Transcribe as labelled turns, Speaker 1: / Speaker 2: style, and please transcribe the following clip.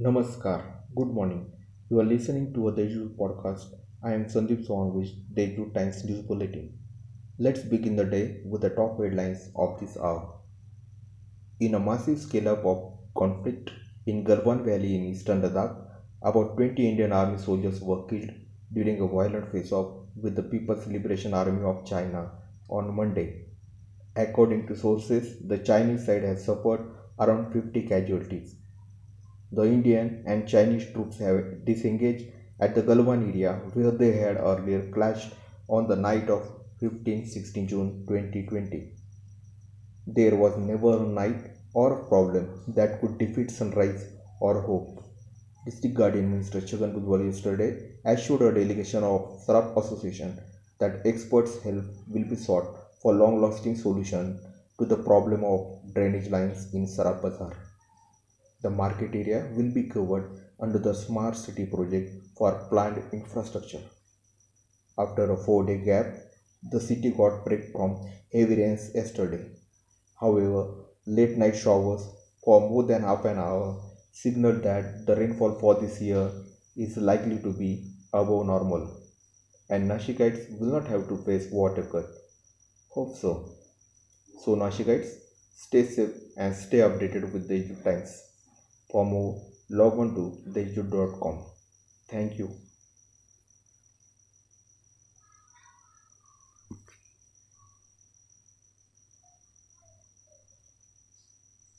Speaker 1: Namaskar, good morning. You are listening to a Deshdoot podcast. I am Sandeep Sawan with Deshdoot Times News Bulletin. Let's begin the day with the top headlines of this hour. In a massive scale up of conflict in Galwan Valley in eastern Ladakh, about 20 Indian Army soldiers were killed during a violent face off with the People's Liberation Army of China on Monday. According to sources, the Chinese side has suffered around 50 casualties. The Indian and Chinese troops have disengaged at the Galwan area where they had earlier clashed on the night of 15-16 June 2020. There was never a night or a problem that could defeat sunrise or hope. District Guardian Minister Chhagan Bhujbal yesterday assured a delegation of Saraf Association that experts' help will be sought for long-lasting solution to the problem of drainage lines in Saraf Bazar. The market area will be covered under the Smart City project for planned infrastructure. After a four day gap, the city got break from heavy rains yesterday. However, late night showers for more than half an hour signaled that the rainfall for this year is likely to be above normal and Nashikites will not have to face water cut. Hope so. So Nashikites, stay safe and stay updated with the Deshdoot Times. For more, log on to deshdoot.com. Thank you.